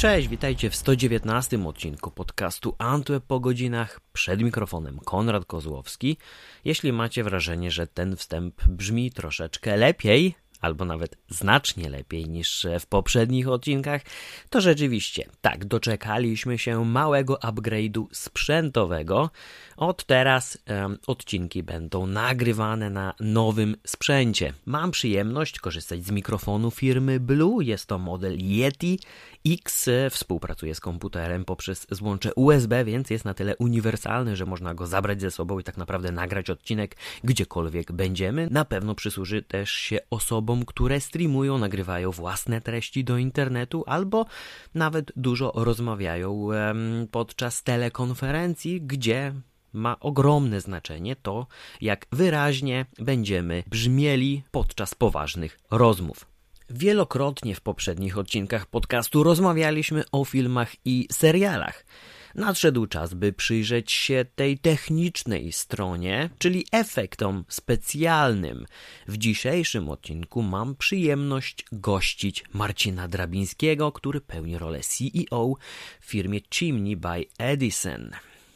Cześć, witajcie w 119 odcinku podcastu Antweb po godzinach. Przed mikrofonem Konrad Kozłowski. Jeśli macie wrażenie, że ten wstęp brzmi troszeczkę lepiej, albo nawet znacznie lepiej niż w poprzednich odcinkach, to rzeczywiście tak, doczekaliśmy się małego upgrade'u sprzętowego. Od teraz um, odcinki będą nagrywane na nowym sprzęcie. Mam przyjemność korzystać z mikrofonu firmy Blue. Jest to model Yeti X. Współpracuje z komputerem poprzez złącze USB, więc jest na tyle uniwersalny, że można go zabrać ze sobą i tak naprawdę nagrać odcinek gdziekolwiek będziemy. Na pewno przysłuży też się osobom, które streamują, nagrywają własne treści do internetu albo nawet dużo rozmawiają podczas telekonferencji, gdzie ma ogromne znaczenie to, jak wyraźnie będziemy brzmieli podczas poważnych rozmów. Wielokrotnie w poprzednich odcinkach podcastu rozmawialiśmy o filmach i serialach. Nadszedł czas, by przyjrzeć się tej technicznej stronie, czyli efektom specjalnym. W dzisiejszym odcinku mam przyjemność gościć Marcina Drabińskiego, który pełni rolę CEO w firmie Chimney by Edison.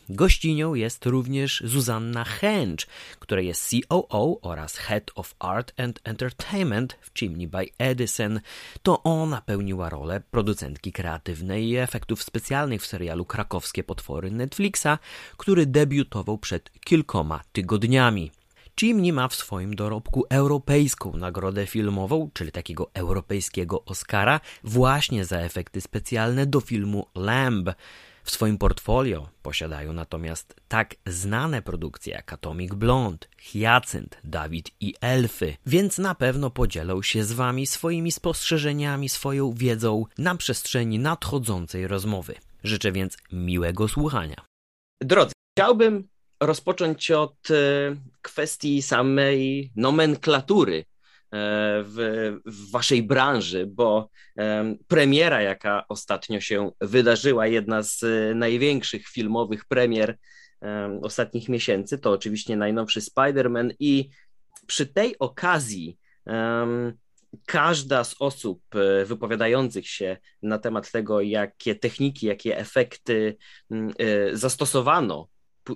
Gościnią jest również Zuzanna Hench, która jest COO oraz Head of Art and Entertainment w Chimney by Edison. To ona pełniła rolę producentki kreatywnej i efektów specjalnych w serialu Krakowskie Potwory Netflixa, który debiutował przed kilkoma tygodniami. Chimney ma w swoim dorobku europejską nagrodę filmową, czyli takiego europejskiego Oscara, właśnie za efekty specjalne do filmu Lamb. W swoim portfolio posiadają natomiast tak znane produkcje jak Atomic Blonde, Hyacynt, Dawid i Elfy, więc na pewno podzielą się z Wami swoimi spostrzeżeniami, swoją wiedzą na przestrzeni nadchodzącej rozmowy. Życzę więc miłego słuchania. Drodzy, chciałbym rozpocząć od e, kwestii samej nomenklatury w, w waszej branży, bo premiera, jaka ostatnio się wydarzyła, jedna z e, największych filmowych premier ostatnich miesięcy, to oczywiście najnowszy Spider-Man i przy tej okazji każda z osób e, wypowiadających się na temat tego, jakie techniki, jakie efekty zastosowano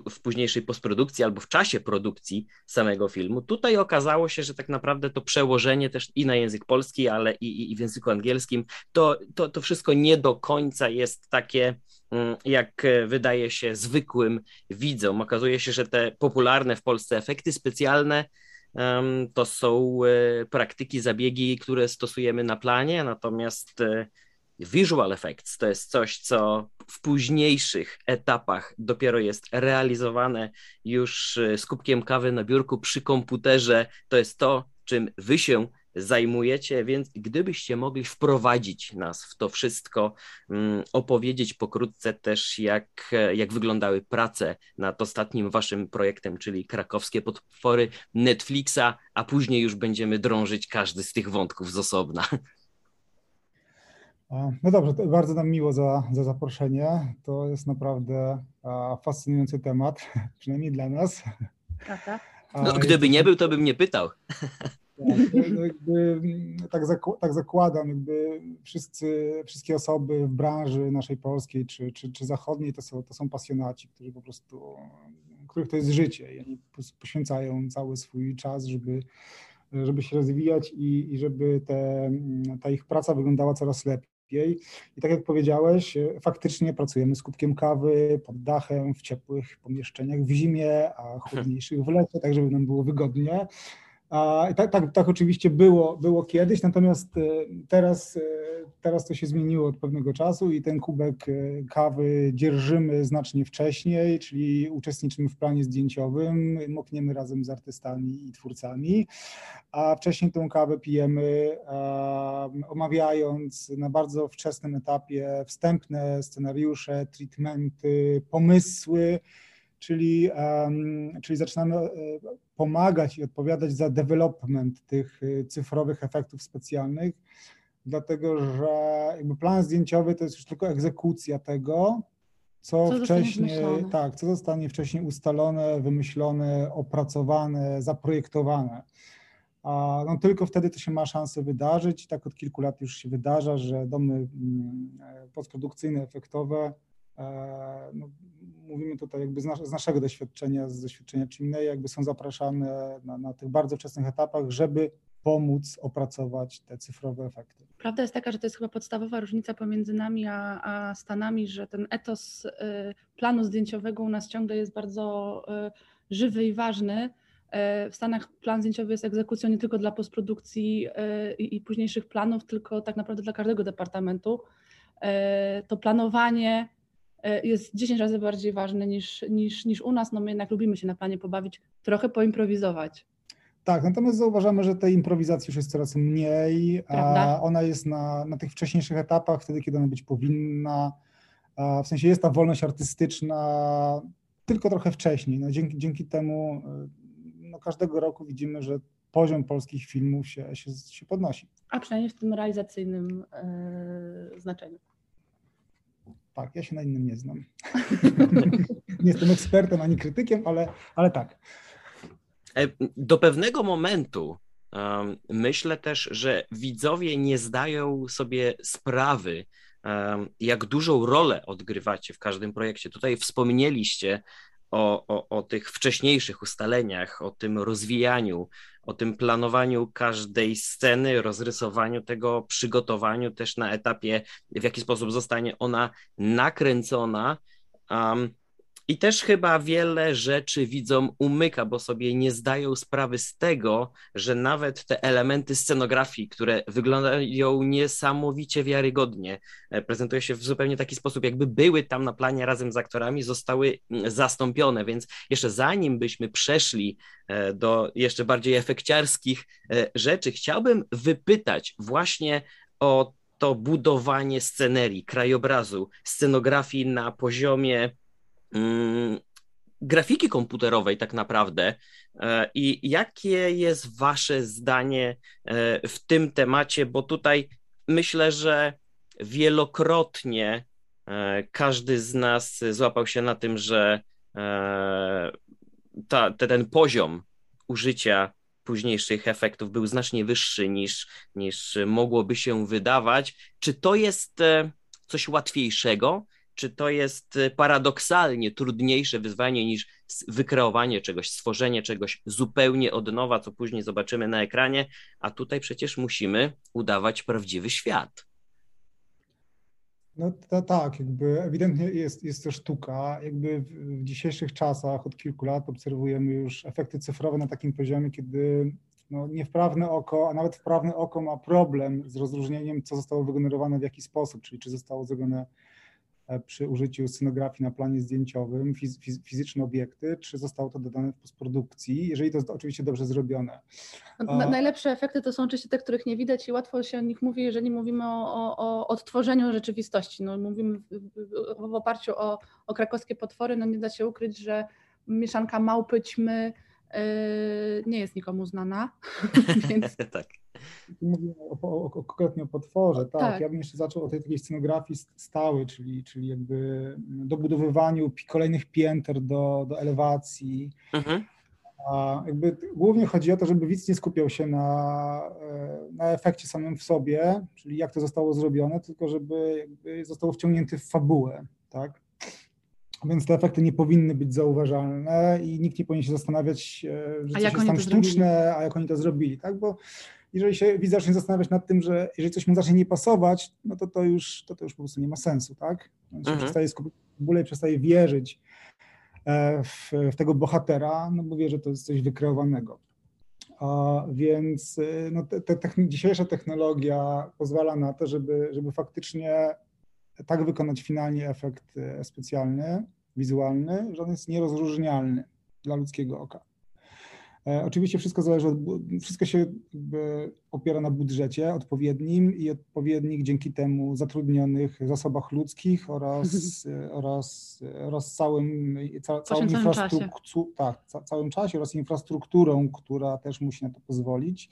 w późniejszej postprodukcji albo w czasie produkcji samego filmu. Tutaj okazało się, że tak naprawdę to przełożenie też i na język polski, ale i, i w języku angielskim, to, to, to wszystko nie do końca jest takie, mm, jak wydaje się zwykłym widzom. Okazuje się, że te popularne w Polsce efekty specjalne to są e, praktyki, zabiegi, które stosujemy na planie, natomiast e, Visual effects to jest coś, co w późniejszych etapach dopiero jest realizowane już y, z kubkiem kawy na biurku przy komputerze. To jest to, czym wy się zajmujecie, więc gdybyście mogli wprowadzić nas w to wszystko, um, opowiedzieć pokrótce też, jak, jak wyglądały prace nad ostatnim waszym projektem, czyli krakowskie potwory Netflixa, a później już będziemy drążyć każdy z tych wątków z osobna. No dobrze, bardzo nam miło za, za zaproszenie. To jest naprawdę fascynujący temat, przynajmniej dla nas. No, gdyby nie był, to bym nie pytał. Tak, no jakby, tak, tak zakładam, jakby wszyscy, wszystkie osoby w branży naszej polskiej czy, czy, czy zachodniej to są, to są pasjonaci, którzy po prostu, których to jest życie i oni poświęcają cały swój czas, żeby, żeby się rozwijać i, i żeby te, ta ich praca wyglądała coraz lepiej lepiej. I tak jak powiedziałeś, e, faktycznie pracujemy z kubkiem kawy pod dachem, w ciepłych pomieszczeniach w zimie, a chłodniejszych w lecie, tak żeby nam było wygodnie. Tak, tak, tak oczywiście było, było kiedyś, natomiast e, teraz, e, teraz to się zmieniło od pewnego czasu i ten kubek e, kawy dzierżymy znacznie wcześniej, czyli uczestniczymy w planie zdjęciowym, mokniemy razem z artystami i twórcami, a wcześniej tą kawę pijemy omawiając na bardzo wczesnym etapie wstępne scenariusze, treatmenty, pomysły, czyli, czyli zaczynamy e, pomagać i odpowiadać za development tych e, cyfrowych efektów specjalnych, dlatego że jakby plan zdjęciowy to jest już tylko egzekucja tego, co, co wcześniej, tak, co zostanie wcześniej ustalone, wymyślone, opracowane, zaprojektowane. a no tylko wtedy to się ma szansę wydarzyć. Tak od kilku lat już się wydarza, że domy mm, postprodukcyjne, efektowe, e, no, mówimy tutaj jakby z, nas, z, naszego doświadczenia, z doświadczenia Chimney, jakby są zapraszane na, na tych bardzo wczesnych etapach, żeby pomóc opracować te cyfrowe efekty. Prawda jest taka, że to jest chyba podstawowa różnica pomiędzy nami a, a Stanami, że ten etos y, planu zdjęciowego u nas ciągle jest bardzo y, żywy i ważny. Y, w Stanach plan zdjęciowy jest egzekucją nie tylko dla postprodukcji i późniejszych planów, tylko tak naprawdę dla każdego departamentu. To planowanie jest 10 razy bardziej ważne niż, niż, niż u nas. No my jednak lubimy się na planie pobawić, trochę poimprowizować. Tak, natomiast zauważamy, że tej improwizacji już jest coraz mniej, Prawda? a ona jest na, na tych wcześniejszych etapach, wtedy, kiedy ona być powinna. W sensie jest ta wolność artystyczna tylko trochę wcześniej. No, dzięki, dzięki temu no, każdego roku widzimy, że poziom polskich filmów się, się, się podnosi. A przynajmniej w tym realizacyjnym yy, znaczeniu. Tak, ja się na innym nie znam. nie jestem ekspertem ani krytykiem, ale, ale tak. E, do pewnego momentu um, myślę też, że widzowie nie zdają sobie sprawy, jak dużą rolę odgrywacie w każdym projekcie. Tutaj wspomnieliście o, o, o tych wcześniejszych ustaleniach, o tym rozwijaniu, o tym planowaniu każdej sceny, rozrysowaniu tego, przygotowaniu też na etapie, w jaki sposób zostanie ona nakręcona. Um, i też chyba wiele rzeczy widzom umyka, bo sobie nie zdają sprawy z tego, że nawet te elementy scenografii, które wyglądają niesamowicie wiarygodnie, e, prezentują się w zupełnie taki sposób, jakby były tam na planie razem z aktorami, zostały mm, zastąpione. Więc jeszcze zanim byśmy przeszli e, do jeszcze bardziej efekciarskich e, rzeczy, chciałbym wypytać właśnie o to budowanie scenerii, krajobrazu, scenografii na poziomie grafiki komputerowej tak naprawdę e, i jakie jest wasze zdanie e, w tym temacie, bo tutaj myślę, że wielokrotnie e, każdy z nas złapał się na tym, że ta, ten poziom użycia późniejszych efektów był znacznie wyższy niż, niż mogłoby się wydawać. Czy to jest coś łatwiejszego? Czy to jest y, paradoksalnie trudniejsze wyzwanie niż wykreowanie czegoś, stworzenie czegoś zupełnie od nowa, co później zobaczymy na ekranie, a tutaj przecież musimy udawać prawdziwy świat. No to, tak, jakby ewidentnie jest, jest to sztuka. Jakby w, w dzisiejszych czasach od kilku lat obserwujemy już efekty cyfrowe na takim poziomie, kiedy no, niewprawne oko, a nawet wprawne oko ma problem z rozróżnieniem, co zostało wygenerowane w jaki sposób, czyli czy zostało zrobione przy użyciu scenografii na planie zdjęciowym, fiz, fizyczne obiekty, czy zostało to dodane w postprodukcji, jeżeli to jest oczywiście dobrze zrobione. No, najlepsze efekty to są oczywiście te, których nie widać i łatwo się o nich mówi, jeżeli mówimy o, o, o odtworzeniu rzeczywistości. No, mówimy w, w oparciu o, o krakowskie potwory, no nie da się ukryć, że mieszanka małpy, ćmy, Yy, nie jest nikomu znana. Więc... tak. Mówimy o, o, o, konkretnie o potworze, tak. tak. Ja bym jeszcze zaczął od tej takiej scenografii stałej, czyli, czyli jakby dobudowywaniu kolejnych pięter do, do elewacji. Mhm. A jakby głównie chodzi o to, żeby widz nie skupiał się na, e, na efekcie samym w sobie, czyli jak to zostało zrobione, tylko żeby zostało wciągnięty w fabułę, tak? Więc te efekty nie powinny być zauważalne i nikt nie powinien się zastanawiać, e, że a coś jest tam sztuczne, zrobili? a jak oni to zrobili, tak? Bo jeżeli się widz zacznie zastanawiać nad tym, że jeżeli coś mu zacznie nie pasować, no to to już, to, to już po prostu nie ma sensu, tak? On się mhm. przestaje skupić w ogóle i przestaje wierzyć e, w, w, tego bohatera, no bo wie, że to jest coś wykreowanego. A więc e, no, te, te dzisiejsza technologia pozwala na to, żeby, żeby faktycznie tak wykonać finalnie efekt e, specjalny, wizualny, że on jest nierozróżnialny dla ludzkiego oka. E, oczywiście wszystko zależy od, wszystko się opiera na budżecie odpowiednim i odpowiednich dzięki temu zatrudnionych zasobach ludzkich oraz, e, oraz, oraz całym, ca, całą infrastrukturą, tak, ca, całym czasie oraz infrastrukturą, która też musi na to pozwolić.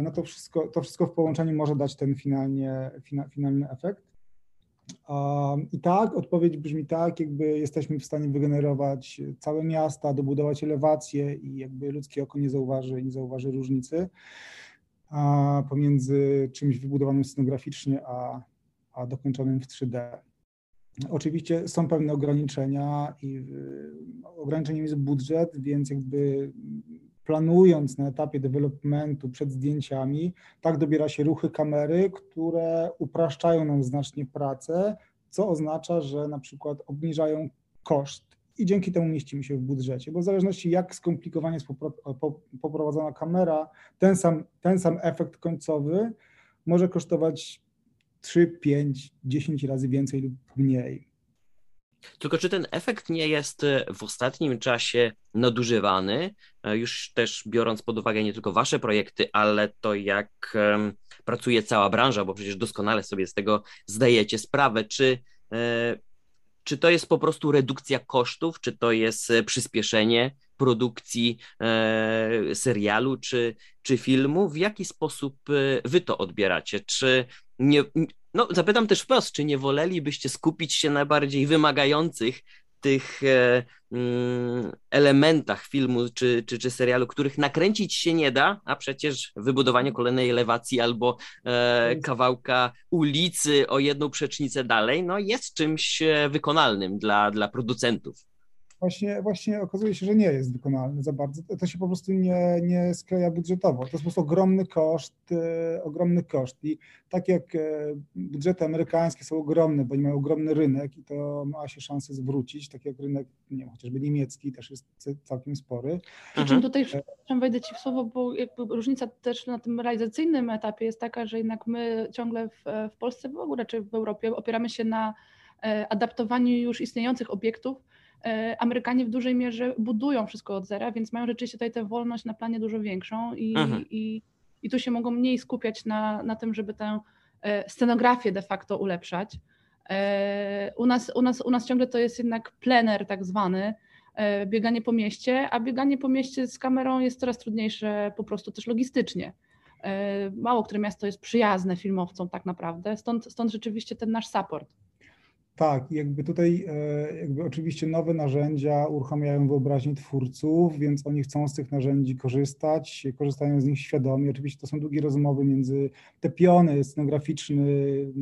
No to wszystko, to wszystko w połączeniu może dać ten finalnie, finalny efekt. I tak, odpowiedź brzmi tak, jakby jesteśmy w stanie wygenerować całe miasta, dobudować elewacje i jakby ludzkie oko nie zauważy, nie zauważy różnicy pomiędzy czymś wybudowanym scenograficznie, a, a dokończonym w 3D. Oczywiście są pewne ograniczenia i ograniczeniem jest budżet, więc jakby planując na etapie developmentu przed zdjęciami, tak dobiera się ruchy kamery, które upraszczają nam znacznie pracę, co oznacza, że na przykład obniżają koszt i dzięki temu mieścimy się w budżecie, bo w zależności jak skomplikowanie jest poprowadzona kamera, ten sam, ten sam efekt końcowy może kosztować 3, 5, 10 razy więcej lub mniej. Tylko czy ten efekt nie jest e, w ostatnim czasie nadużywany, e, już też biorąc pod uwagę nie tylko wasze projekty, ale to jak pracuje cała branża, bo przecież doskonale sobie z tego zdajecie sprawę, czy e, czy to jest po prostu redukcja kosztów, czy to jest przyspieszenie produkcji e, serialu czy, czy filmu? W jaki sposób wy to odbieracie? Czy nie, no, zapytam też wprost, czy nie wolelibyście skupić się na bardziej wymagających tych e, mm, elementach filmu czy, czy, czy serialu, których nakręcić się nie da, a przecież wybudowanie kolejnej elewacji albo e, kawałka ulicy o jedną przecznicę dalej, no jest czymś e, wykonalnym dla, dla producentów właśnie, właśnie okazuje się, że nie jest wykonalny za bardzo. To się po prostu nie, nie skleja budżetowo. To jest po prostu ogromny koszt, e, ogromny koszt. I tak jak e, budżety amerykańskie są ogromne, bo oni mają ogromny rynek i to ma się szansę zwrócić, tak jak rynek, nie wiem, chociażby niemiecki też jest całkiem spory. Przy czym tutaj, przepraszam, wejdę Ci w słowo, bo jakby różnica też na tym realizacyjnym etapie jest taka, że jednak my ciągle w, w Polsce, w ogóle czy w Europie opieramy się na e, adaptowaniu już istniejących obiektów, Amerykanie w dużej mierze budują wszystko od zera, więc mają rzeczywiście tutaj tę wolność na planie dużo większą i, mhm. i, i tu się mogą mniej skupiać na, na tym, żeby tę e, scenografię de facto ulepszać. E, u nas, u, nas, u nas ciągle to jest jednak plener tak zwany, bieganie po mieście, a bieganie po mieście z kamerą jest coraz trudniejsze po prostu też logistycznie. Mało które miasto jest przyjazne filmowcom tak naprawdę, stąd, stąd rzeczywiście ten nasz support. Tak, jakby tutaj e, jakby oczywiście nowe narzędzia uruchamiają wyobraźnię twórców, więc oni chcą z tych narzędzi korzystać, korzystają z nich świadomie. Oczywiście to są długie rozmowy między te piony scenograficzny,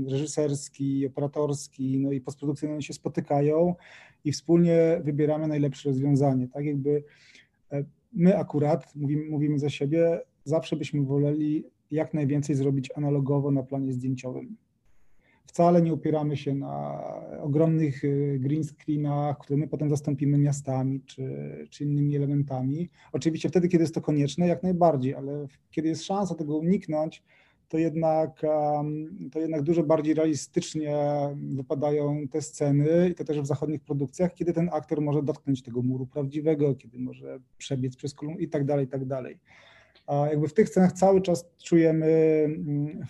reżyserski, operatorski, no i postprodukcyjny oni się spotykają i wspólnie wybieramy najlepsze rozwiązanie. Tak jakby e, my akurat, mówimy, mówimy za siebie, zawsze byśmy woleli jak najwięcej zrobić analogowo na planie zdjęciowym Wcale nie opieramy się na ogromnych y, green screenach, które my potem zastąpimy miastami czy, czy innymi elementami. Oczywiście wtedy, kiedy jest to konieczne, jak najbardziej, ale kiedy jest szansa tego uniknąć, to jednak, to jednak dużo bardziej realistycznie wypadają te sceny i to też w zachodnich produkcjach, kiedy ten aktor może dotknąć tego muru prawdziwego, kiedy może przebiec przez kolumn i tak dalej, i tak dalej. A jakby w tych scenach cały czas czujemy mm,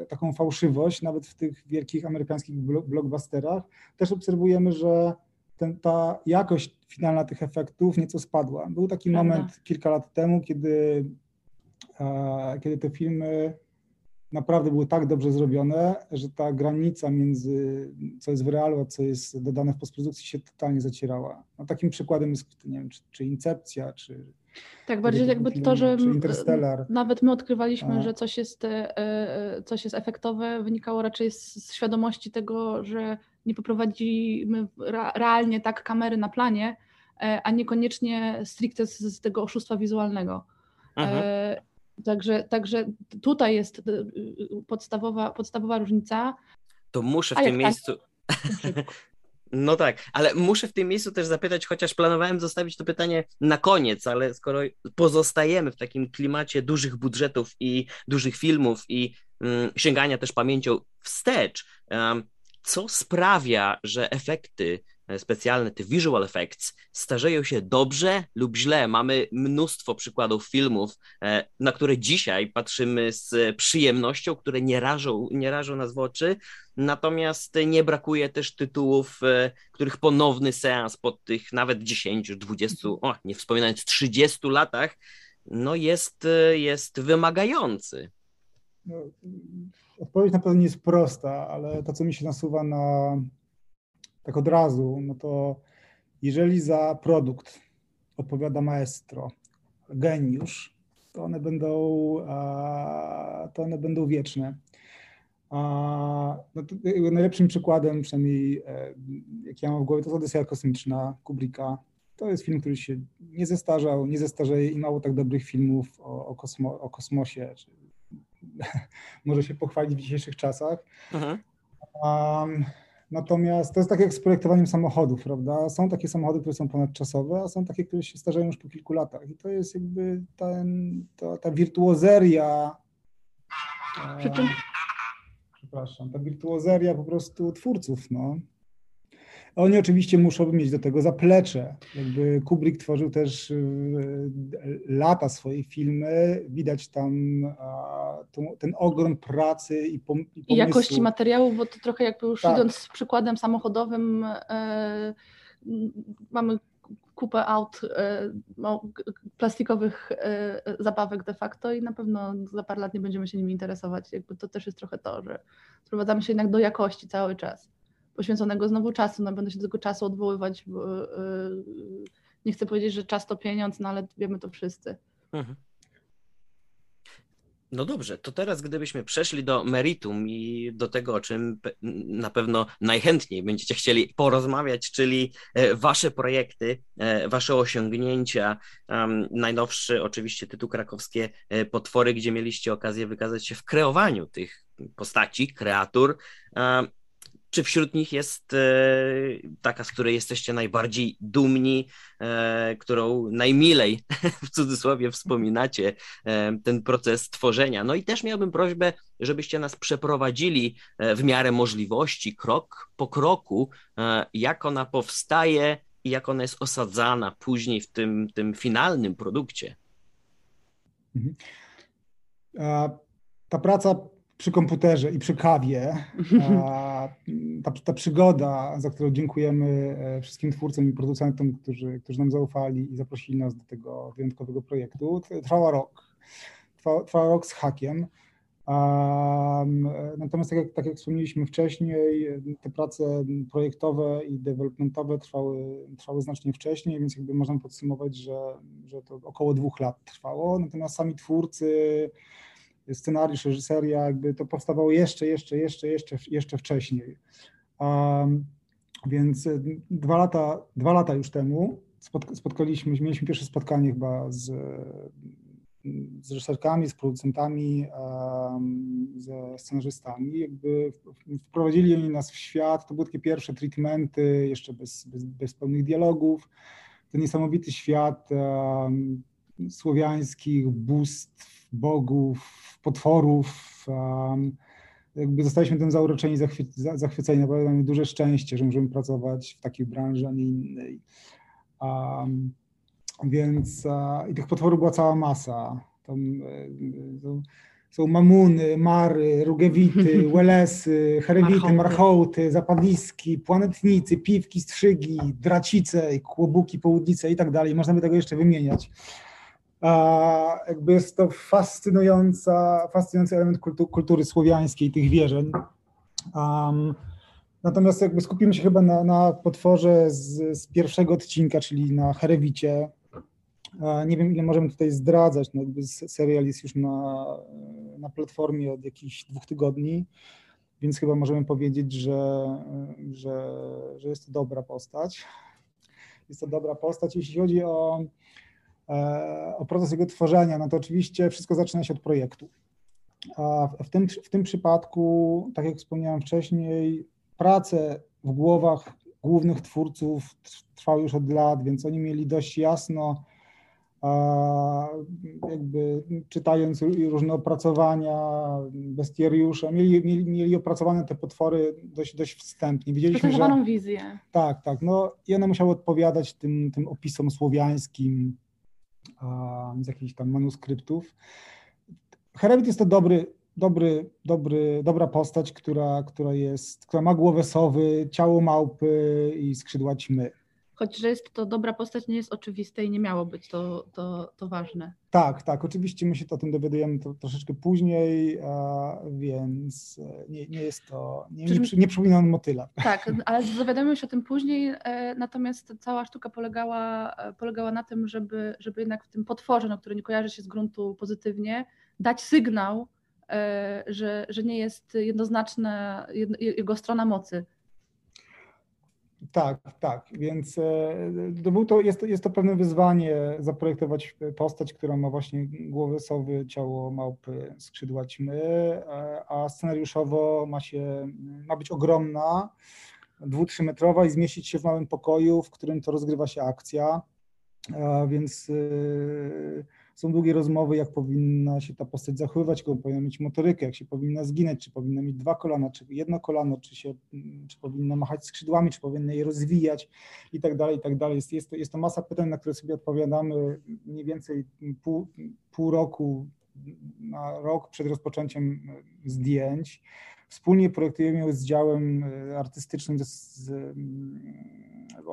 e, taką fałszywość, nawet w tych wielkich amerykańskich blockbusterach. Też obserwujemy, że ten, ta jakość finalna tych efektów nieco spadła. Był taki Prawda. moment kilka lat temu, kiedy, kiedy te filmy naprawdę były tak dobrze zrobione, że ta granica między co jest w realu, a co jest dodane w postprodukcji się totalnie zacierała. No, takim przykładem jest, nie wiem, czy, czy Incepcja, czy tak, bardziej jakby to, że nawet my odkrywaliśmy, A. że coś jest, e, e, coś jest efektowe, wynikało raczej z świadomości tego, że nie poprowadzimy realnie tak kamery na planie, e, a niekoniecznie stricte z, z tego oszustwa wizualnego. Mhm. Także, także tutaj jest podstawowa, podstawowa różnica. To muszę w tym tak? No tak, ale muszę w tym miejscu też zapytać, chociaż planowałem zostawić to pytanie na koniec, ale skoro pozostajemy w takim klimacie dużych budżetów i dużych filmów i mm, sięgania też pamięcią wstecz, um, co sprawia, że efekty specjalne, te visual effects, starzeją się dobrze lub źle. Mamy mnóstwo przykładów filmów, e, na które dzisiaj patrzymy z przyjemnością, które nie rażą, nie rażą nas w oczy, natomiast nie brakuje też tytułów, e, których ponowny seans po tych nawet 10, 20, o, nie wspominając 30 latach, no jest, jest wymagający. No, odpowiedź na pewno nie jest prosta, ale to, co mi się nasuwa na tak od razu, no to jeżeli za produkt odpowiada maestro, geniusz, to one będą, to one będą wieczne. No najlepszym przykładem, przynajmniej e, jak ja mam w głowie, to jest Odyseja Kosmiczna Kubricka. To jest film, który się nie zestarzał, nie zestarzeje i mało tak dobrych filmów o, o, kosmo, o kosmosie może się pochwalić w dzisiejszych czasach. Um, natomiast to jest tak jak z projektowaniem samochodów, prawda? Są takie samochody, które są ponadczasowe, a są takie, które się starzeją już po kilku latach. I to jest jakby ten, ta, ta wirtuozeria. Czym? Przepraszam, ta wirtuozeria po prostu twórców, no. Oni oczywiście muszą mieć do tego zaplecze. Jakby Kubrick tworzył też y, lata swoje filmy, widać tam ten ogrom pracy i, pom i, I jakości materiału, bo to trochę jakby już tak. idąc z przykładem samochodowym, e, mamy kupę aut e, no, plastikowych zabawek de facto i na pewno za parę lat nie będziemy się nimi interesować. Jakby to też jest trochę to, że sprowadzamy się jednak do jakości cały czas poświęconego znowu czasu. No będę się do tego czasu odwoływać. Bo, yy, nie chcę powiedzieć, że czas to pieniądz, no ale wiemy to wszyscy. Mhm. No dobrze, to teraz gdybyśmy przeszli do meritum i do tego, o czym na pewno najchętniej będziecie chcieli porozmawiać, czyli e, wasze projekty, e, wasze osiągnięcia. Najnowszy oczywiście tytuł krakowskie e, Potwory, gdzie mieliście okazję wykazać się w kreowaniu tych postaci, kreatur. Czy wśród nich jest e, taka, z której jesteście najbardziej dumni, e, którą najmilej w cudzysłowie wspominacie e, ten proces tworzenia? No i też miałbym prośbę, żebyście nas przeprowadzili w miarę możliwości, krok po kroku, jak ona powstaje i jak ona jest osadzana później w tym, tym finalnym produkcie. Mhm. Ta praca przy komputerze i przy kawie. Ta, ta, przygoda, za którą dziękujemy e, wszystkim twórcom i producentom, którzy, którzy nam zaufali i zaprosili nas do tego wyjątkowego projektu, trwała rok. Trwała, trwała rok z hakiem. Um, natomiast tak jak, tak jak wspomnieliśmy wcześniej, te prace projektowe i developmentowe trwały, trwały znacznie wcześniej, więc jakby można podsumować, że, że to około dwóch lat trwało. Natomiast sami twórcy, scenariusz, reżyseria, jakby to powstawało jeszcze, jeszcze, jeszcze, jeszcze, jeszcze wcześniej. Um, więc e, dwa lata, dwa lata już temu spotkaliśmy, mieliśmy pierwsze spotkanie chyba z, z reżyserkami, z producentami, um, ze scenarzystami. Jakby wprowadzili oni nas w świat, to były takie pierwsze treatmenty, jeszcze bez, bez, bez pełnych dialogów. Ten niesamowity świat um, słowiańskich bóstw, bogów, potworów. Jakby zostaliśmy tym zauroczeni, zachwyceni. Naprawdę mamy duże szczęście, że możemy pracować w takiej branży, a nie innej. Um, więc i tych potworów była cała masa. Tam, e, są mamuny, mary, rugewity, łelesy, herewity, marchołty, zapadliski, planetnicy, piwki, strzygi, dracice, kłobuki, południce i tak dalej. Można by tego jeszcze wymieniać jakby jest to fascynująca, fascynujący element kultu, kultury słowiańskiej, tych wierzeń. Um, natomiast jakby skupimy się chyba na, na potworze z, z pierwszego odcinka, czyli na Herewicie. Nie wiem, ile możemy tutaj zdradzać. No jakby serial jest już na, na platformie od jakichś dwóch tygodni, więc chyba możemy powiedzieć, że, że, że jest to dobra postać. Jest to dobra postać. Jeśli chodzi o o proces jego tworzenia, no to oczywiście wszystko zaczyna się od projektu. A w tym, w tym przypadku, tak jak wspomniałem wcześniej, prace w głowach głównych twórców trwały już od lat, więc oni mieli dość jasno, jakby czytając różne opracowania, bestiariusze, mieli, mieli, mieli opracowane te potwory dość, dość wstępnie. Widzieliśmy, że... wizję. Tak, tak. No, I one musiały odpowiadać tym, tym opisom słowiańskim, z jakichś tam manuskryptów. Herewit jest to dobry, dobry, dobry, dobra postać, która, która, jest, która ma głowę sowy, ciało małpy i skrzydła ćmy. Choć że jest to dobra postać, nie jest oczywiste i nie miało być to, to, to ważne. Tak, tak. Oczywiście my się o tym dowiadujemy to, troszeczkę później, a, więc e, nie, nie jest to, nie, nie, nie przypomina on motyla. Tak, ale dowiadujemy się o tym później, e, natomiast cała sztuka polegała, e, polegała na tym, żeby, żeby jednak w tym potworze, no, który nie kojarzy się z gruntu pozytywnie, dać sygnał, że, że nie jest jednoznaczna jego strona mocy tak, tak, więc to był to, jest, to, jest to pewne wyzwanie zaprojektować postać, która ma właśnie głowę sowy, ciało małpy, skrzydła ćmy, e, a scenariuszowo ma się, ma być ogromna, dwu, i zmieścić się w małym pokoju, w którym to rozgrywa się akcja, więc e, są długie rozmowy, jak powinna się ta postać zachowywać, jaką powinna mieć motorykę, jak się powinna zginąć, czy powinna mieć dwa kolana, czy jedno kolano, czy, się, czy powinna machać skrzydłami, czy powinna je rozwijać i tak dalej, i tak dalej. Jest, jest, to, jest to masa pytań, na które sobie odpowiadamy mniej więcej pół, pół roku na rok przed rozpoczęciem zdjęć. Wspólnie projektujemy ją z działem artystycznym, z, z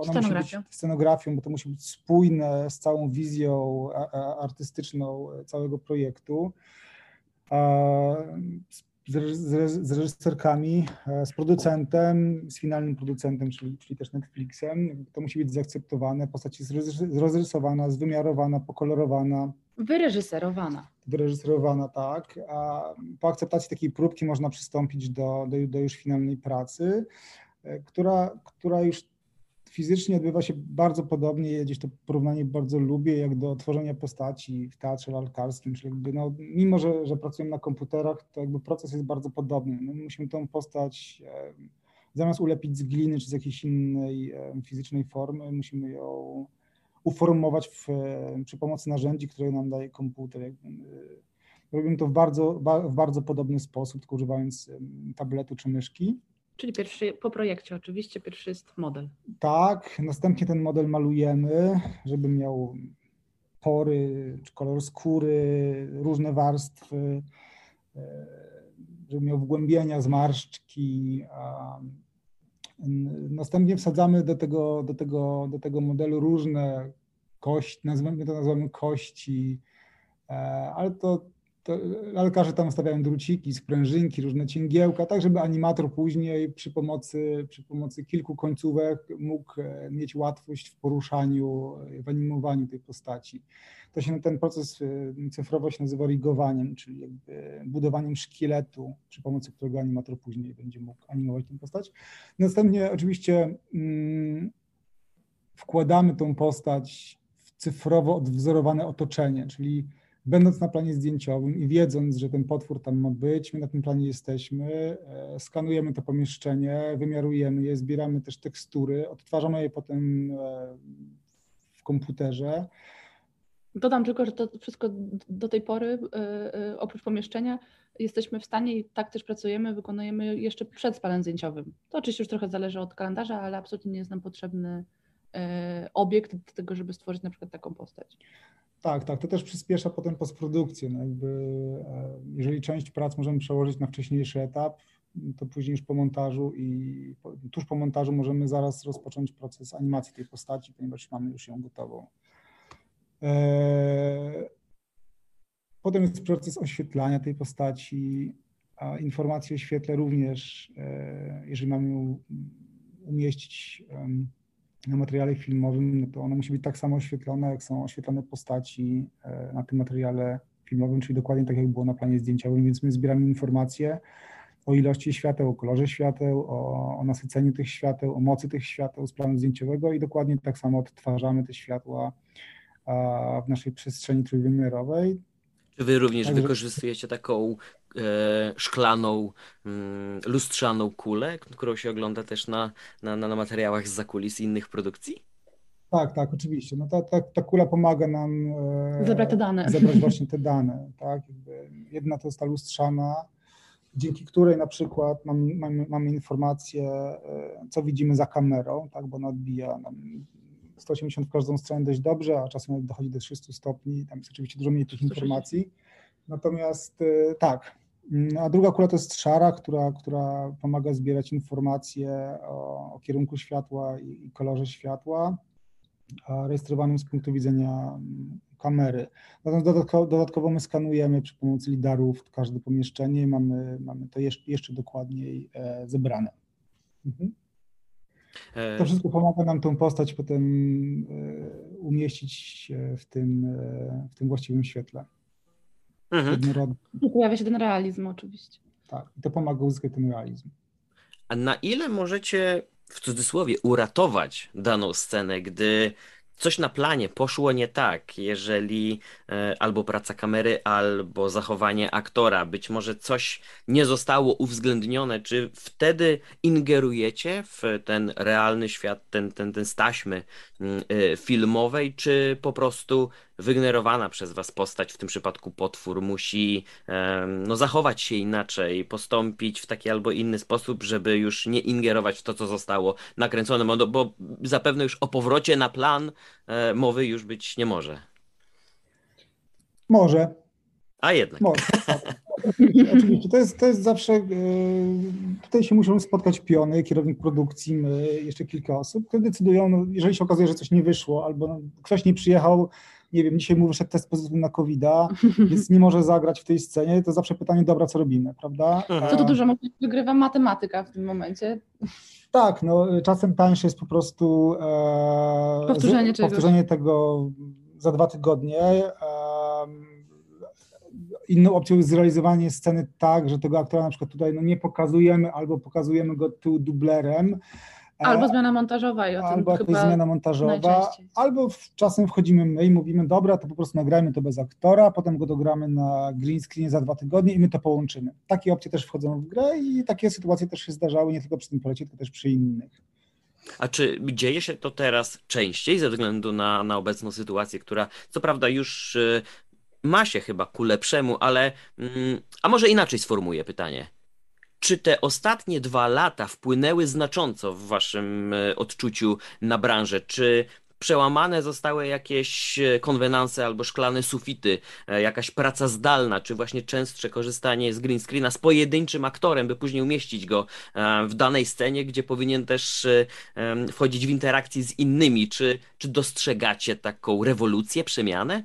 scenografią. scenografią, bo to musi być spójne z całą wizją artystyczną całego projektu. Z reżyserkami, e, z producentem, z finalnym producentem, czyli, czyli też Netflixem. To musi być zaakceptowane. Postać jest rozrysowana, zwymiarowana, pokolorowana. Wyreżyserowana. Wyreżyserowana, tak. Po akceptacji takiej próbki można przystąpić do, do, do już finalnej pracy, e, która, która już fizycznie odbywa się bardzo podobnie, gdzieś to porównanie bardzo lubię, jak do tworzenia postaci w teatrze lalkarskim, czyli jakby no, mimo, że, że pracujemy na komputerach, to jakby proces jest bardzo podobny. My musimy tą postać zamiast ulepić z gliny czy z jakiejś innej fizycznej formy, musimy ją uformować w, przy pomocy narzędzi, które nam daje komputer. E, robimy to w bardzo, w bardzo podobny sposób, tylko używając tabletu czy myszki. Czyli pierwszy po projekcie oczywiście, pierwszy jest model. Tak, następnie ten model malujemy, żeby miał pory, czy kolor skóry, różne warstwy, e, żeby miał wgłębienia, zmarszczki. Następnie wsadzamy do tego, do tego, do tego modelu różne kości, nazwijmy to nazywamy kości, e, ale to lalkarze tam stawiają druciki, sprężynki, różne cięgiełka, tak żeby animator później przy pomocy, przy pomocy kilku końcówek mógł e, mieć łatwość w poruszaniu, w animowaniu tej postaci. To się ten proces e, cyfrowo się nazywa rigowaniem, czyli jakby budowaniem szkieletu, przy pomocy którego animator później będzie mógł animować tę postać. Następnie oczywiście mm, wkładamy tą postać w cyfrowo odwzorowane otoczenie, czyli będąc na planie zdjęciowym i wiedząc, że ten potwór tam ma być, my na tym planie jesteśmy, e, skanujemy to pomieszczenie, wymiarujemy je, zbieramy też tekstury, odtwarzamy je potem e, w komputerze. Dodam tylko, że to wszystko do tej pory, e, oprócz pomieszczenia, jesteśmy w stanie i tak też pracujemy, wykonujemy jeszcze przed planem zdjęciowym. To oczywiście już trochę zależy od kalendarza, ale absolutnie nie jest nam potrzebny obiekt do tego, żeby stworzyć na przykład taką postać. Tak, tak, to też przyspiesza potem postprodukcję. No jakby, e, jeżeli część prac możemy przełożyć na wcześniejszy etap, to później już po montażu i tuż po montażu możemy zaraz rozpocząć proces animacji tej postaci, ponieważ mamy już ją gotową. E, potem jest proces oświetlania tej postaci, a informacje o świetle również, e, jeżeli mamy umieścić na materiale filmowym, no to ono musi być tak samo oświetlone, jak są oświetlone postaci e, na tym materiale filmowym, czyli dokładnie tak, jak było na planie zdjęciowym, więc my zbieramy informacje o ilości świateł, o kolorze świateł, o, o nasyceniu tych świateł, o mocy tych świateł z planu zdjęciowego i dokładnie tak samo odtwarzamy te światła w naszej przestrzeni trójwymiarowej. Czy wy również Także... wykorzystujecie taką szklaną, mm, lustrzaną kulę, którą się ogląda też na, na, na materiałach z zakulis innych produkcji? Tak, tak, oczywiście. No ta, ta, ta kula pomaga nam e, zebrać te dane. Zebrać właśnie te dane. Tak? Jakby jedna to jest ta lustrzana, dzięki której na przykład mamy, mamy, mamy informację, e, co widzimy za kamerą, tak? bo ona odbija nam 180 w każdą stronę dość dobrze, a czasem dochodzi do 300 stopni. Tam jest oczywiście dużo mniej tych informacji. Natomiast tak. Mm, a druga kula to jest szara, która, która pomaga zbierać informacje o, o kierunku światła i, i kolorze światła. rejestrowanym z punktu widzenia mm, kamery. Natomiast dodatkowo, dodatkowo my skanujemy przy pomocy lidarów każde pomieszczenie i mamy, mamy to jeszcze, jeszcze dokładniej e, zebrane. Mhm. E, to wszystko pomaga nam tą postać potem e, umieścić w tym, w tym właściwym świetle. Mhm. Tu pojawia się ten realizm oczywiście. Tak, i to pomaga uzyskać ten realizm. A na ile możecie w cudzysłowie uratować daną scenę, gdy coś na planie poszło nie tak, jeżeli e, albo praca kamery, albo zachowanie aktora, być może coś nie zostało uwzględnione, czy wtedy ingerujecie w ten realny świat, ten, ten, ten staśmy mm, e, filmowej, czy po prostu wygenerowana przez was postać, w tym przypadku potwór, musi no, zachować się inaczej, postąpić w taki albo inny sposób, żeby już nie ingerować w to, co zostało nakręcone, bo, zapewne już o powrocie na plan e, mowy już być nie może. Może. A jednak. Może. Tak. Oczywiście, to jest, to jest zawsze, e, tutaj się muszą spotkać piony, kierownik produkcji, my, jeszcze kilka osób, które decydują, no, jeżeli się okazuje, że coś nie wyszło, albo no, ktoś nie przyjechał, nie wiem, dzisiaj mu wyszedł test pozytywny na covid więc nie może zagrać w tej scenie, to zawsze pytanie, dobra, co robimy, prawda? Co to dużo wygrywa matematyka w tym momencie. Tak, no czasem tańsze jest po prostu e, powtórzenie, z, powtórzenie tego za dwa tygodnie. E, inną opcją jest zrealizowanie sceny tak, że tego aktora na przykład tutaj no, nie pokazujemy albo pokazujemy go tu dublerem, Albo zmiana montażowa i o albo tym chyba zmiana montażowa, albo w, czasem wchodzimy my i mówimy, dobra, to po prostu nagrajmy to bez aktora, potem go dogramy na green screenie za dwa tygodnie i my to połączymy. Takie opcje też wchodzą w grę i takie sytuacje też się zdarzały nie tylko przy tym polecie, tylko też przy innych. A czy dzieje się to teraz częściej ze względu na, na obecną sytuację, która co prawda już y, ma się chyba ku lepszemu, ale mm, a może inaczej sformułuję pytanie. Czy te ostatnie dwa lata wpłynęły znacząco w waszym e, odczuciu na branżę? Czy przełamane zostały jakieś e, konwenanse albo szklane sufity, e, jakaś praca zdalna, czy właśnie częstsze korzystanie z green screena z pojedynczym aktorem, by później umieścić go w danej scenie, gdzie powinien też wchodzić w interakcję z innymi. Czy, czy dostrzegacie taką rewolucję, przemianę?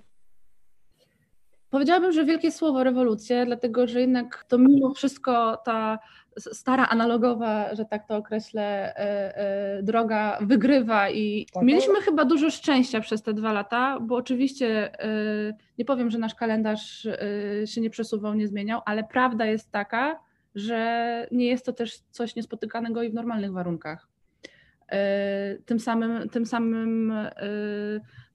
Powiedziałabym, że wielkie słowo rewolucje, dlatego że jednak to mimo wszystko ta stara analogowa, że tak to określę, e, e, droga wygrywa i tak, mieliśmy chyba dużo szczęścia przez te dwa lata, bo oczywiście e, nie powiem, że nasz kalendarz się nie przesuwał, nie zmieniał, ale prawda jest taka, że nie jest to też coś niespotykanego i w normalnych warunkach. Tym samym, tym samym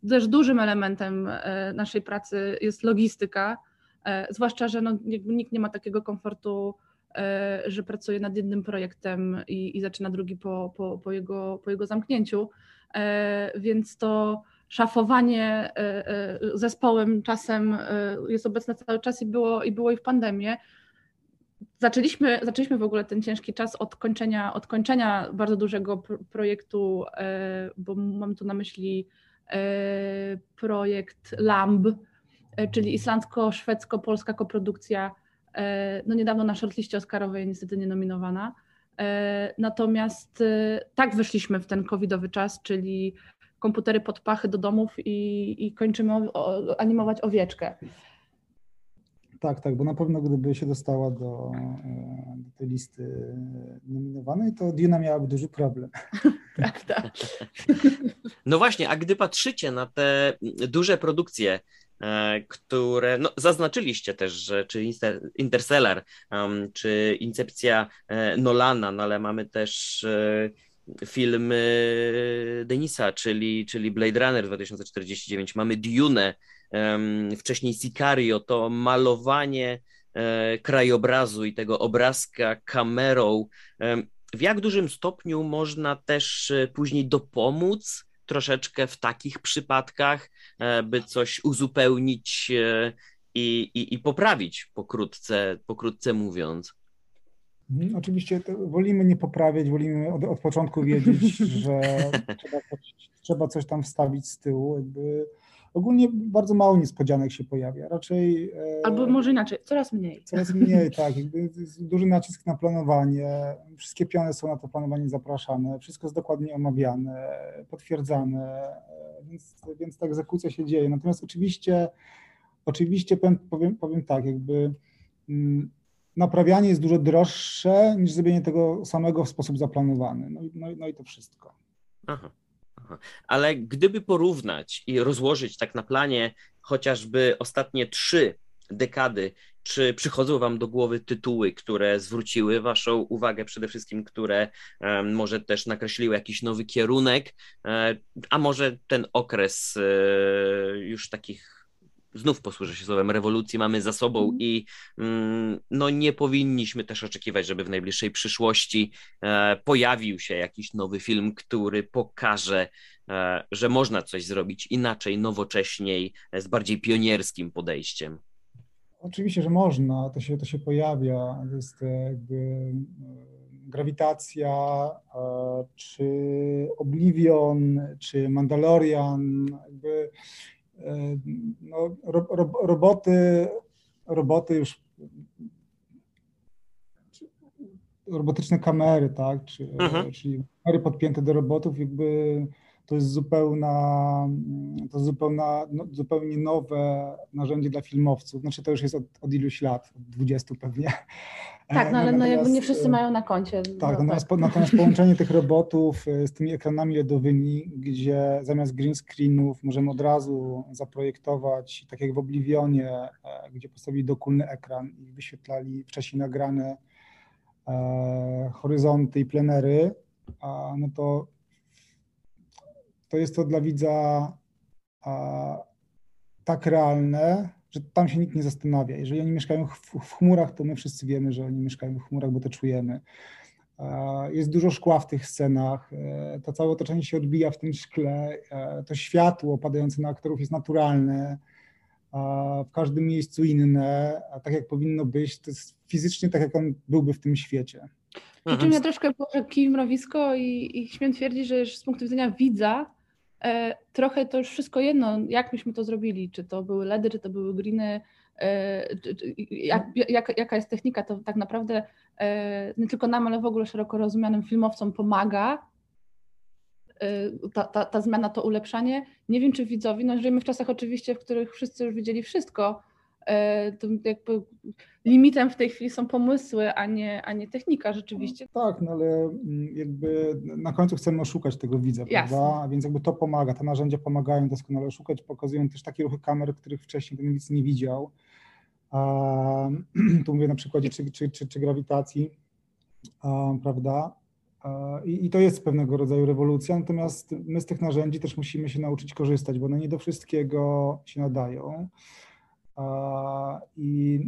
też dużym elementem e, naszej pracy jest logistyka, e, zwłaszcza, że no, nikt nie ma takiego komfortu, e, że pracuje nad jednym projektem i, i zaczyna drugi po, po, po, jego, po jego zamknięciu, więc to szafowanie zespołem czasem jest obecne cały czas i było i, było i w pandemię. Zaczęliśmy, zaczęliśmy w ogóle ten ciężki czas od kończenia, od kończenia bardzo dużego projektu, bo mam tu na myśli E, projekt LAMB, e, czyli islandzko-szwedzko-polska koprodukcja, e, no niedawno na shortliście Oscarowej niestety nie nominowana. Natomiast tak wyszliśmy w ten covidowy czas, czyli komputery pod pachy do domów i, i kończymy o, o, animować owieczkę. Tak, tak, bo na pewno gdyby się dostała do, do tej listy nominowanej, to Duna miałaby duży problem. Prawda. No właśnie, a gdy patrzycie na te duże produkcje, e, które no, zaznaczyliście też, że czy Interstellar, um, czy Incepcja e, Nolana, no ale mamy też e, film Denisa, czyli, czyli Blade Runner 2049, mamy Dune, wcześniej Sicario, to malowanie krajobrazu i tego obrazka kamerą w jak dużym stopniu można też e, później dopomóc troszeczkę w takich przypadkach, e, by coś uzupełnić e, i, i, i poprawić pokrótce, pokrótce mówiąc? Mhm, oczywiście wolimy nie poprawiać, wolimy od, od początku wiedzieć, że trzeba coś, trzeba coś, tam wstawić z tyłu. Jakby ogólnie bardzo mało niespodzianek się pojawia, raczej... E, Albo może inaczej, coraz mniej. Coraz mniej, tak, jakby duży nacisk na planowanie, wszystkie piony są na to planowanie zapraszane, wszystko jest dokładnie omawiane, potwierdzane, e, więc, więc ta egzekucja się dzieje. Natomiast oczywiście, oczywiście powiem, powiem tak, jakby mm, naprawianie jest dużo droższe niż zrobienie tego samego w sposób zaplanowany. No i, no, no i to wszystko. Aha. Ale gdyby porównać i rozłożyć tak na planie chociażby ostatnie trzy dekady, czy przychodzą Wam do głowy tytuły, które zwróciły Waszą uwagę, przede wszystkim, które może też nakreśliły jakiś nowy kierunek, um, a może ten okres um, już takich znów posłużę się słowem, rewolucji mamy za sobą mm. i mm, no nie powinniśmy też oczekiwać, żeby w najbliższej przyszłości e, pojawił się jakiś nowy film, który pokaże, e, że można coś zrobić inaczej, nowocześniej, z bardziej pionierskim podejściem. Oczywiście, że można, to się, to się pojawia, jest jakby e, grawitacja, czy Oblivion, czy Mandalorian, jakby no, ro, ro, roboty, roboty już robotyczne kamery, tak, czy, mhm. czyli kamery podpięte do robotów, jakby to jest zupełna, to jest zupełna, no, zupełnie nowe narzędzie dla filmowców. Znaczy to już jest od, od iluś lat, od 20 pewnie. Tak, no ale no jakby nie wszyscy mają na koncie. Tak, no, natomiast, tak. natomiast połączenie tych robotów e, z tymi ekranami LEDowymi, gdzie zamiast green screenów możemy od razu zaprojektować, tak jak w Oblivionie, e, gdzie postawili dokulny ekran i wyświetlali wcześniej nagrane e, horyzonty i plenery, a, no to to jest to dla widza a, tak realne, że tam się nikt nie zastanawia. Jeżeli oni mieszkają w, w chmurach, to my wszyscy wiemy, że oni mieszkają w chmurach, bo to czujemy. Jest dużo szkła w tych scenach, e, to całe otoczenie się odbija w tym szkle, e, to światło padające na aktorów jest naturalne, w każdym miejscu inne, a tak jak powinno być, to jest fizycznie tak, jak on byłby w tym świecie. Przy czym ja troszkę położę kij w mrowisko i, i śmiem twierdzić, że z punktu widzenia widza E, trochę to już wszystko jedno, jak myśmy to zrobili, czy to były LEDy, czy to były greeny, e, jak, jak, jaka jest technika, to tak naprawdę e, nie tylko nam, ale w ogóle szeroko rozumianym filmowcom pomaga ta, ta, ta zmiana, to ulepszanie. Nie wiem, czy widzowi, no żyjemy w czasach oczywiście, w których wszyscy już widzieli wszystko, E, jakby limitem w tej chwili są pomysły, a nie, a nie technika rzeczywiście. No, tak, no ale mm, jakby na końcu chcemy oszukać tego widza, Jasne. prawda? A więc jakby to pomaga, te narzędzia pomagają doskonale oszukać, pokazują też takie ruchy kamer, których wcześniej ten widz nie widział. A, tu mówię na przykładzie czy, czy, czy, czy grawitacji, a, prawda? I, I, to jest pewnego rodzaju rewolucja, natomiast my z tych narzędzi też musimy się nauczyć korzystać, bo one nie do wszystkiego się nadają. I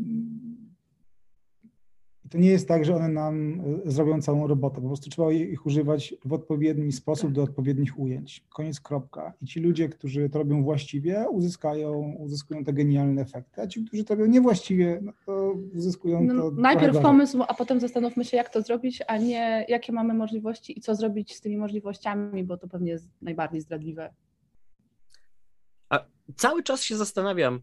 to nie jest tak, że one nam e, zrobią całą robotę. Po prostu trzeba ich używać w odpowiedni sposób do odpowiednich ujęć. Koniec, kropka. I ci ludzie, którzy to robią właściwie, uzyskają, uzyskują te genialne efekty, a ci, którzy to robią niewłaściwie, no to uzyskują no, to. Najpierw pomysł, a potem zastanówmy się, jak to zrobić, a nie jakie mamy możliwości i co zrobić z tymi możliwościami, bo to pewnie jest najbardziej zdradliwe. A cały czas się zastanawiam,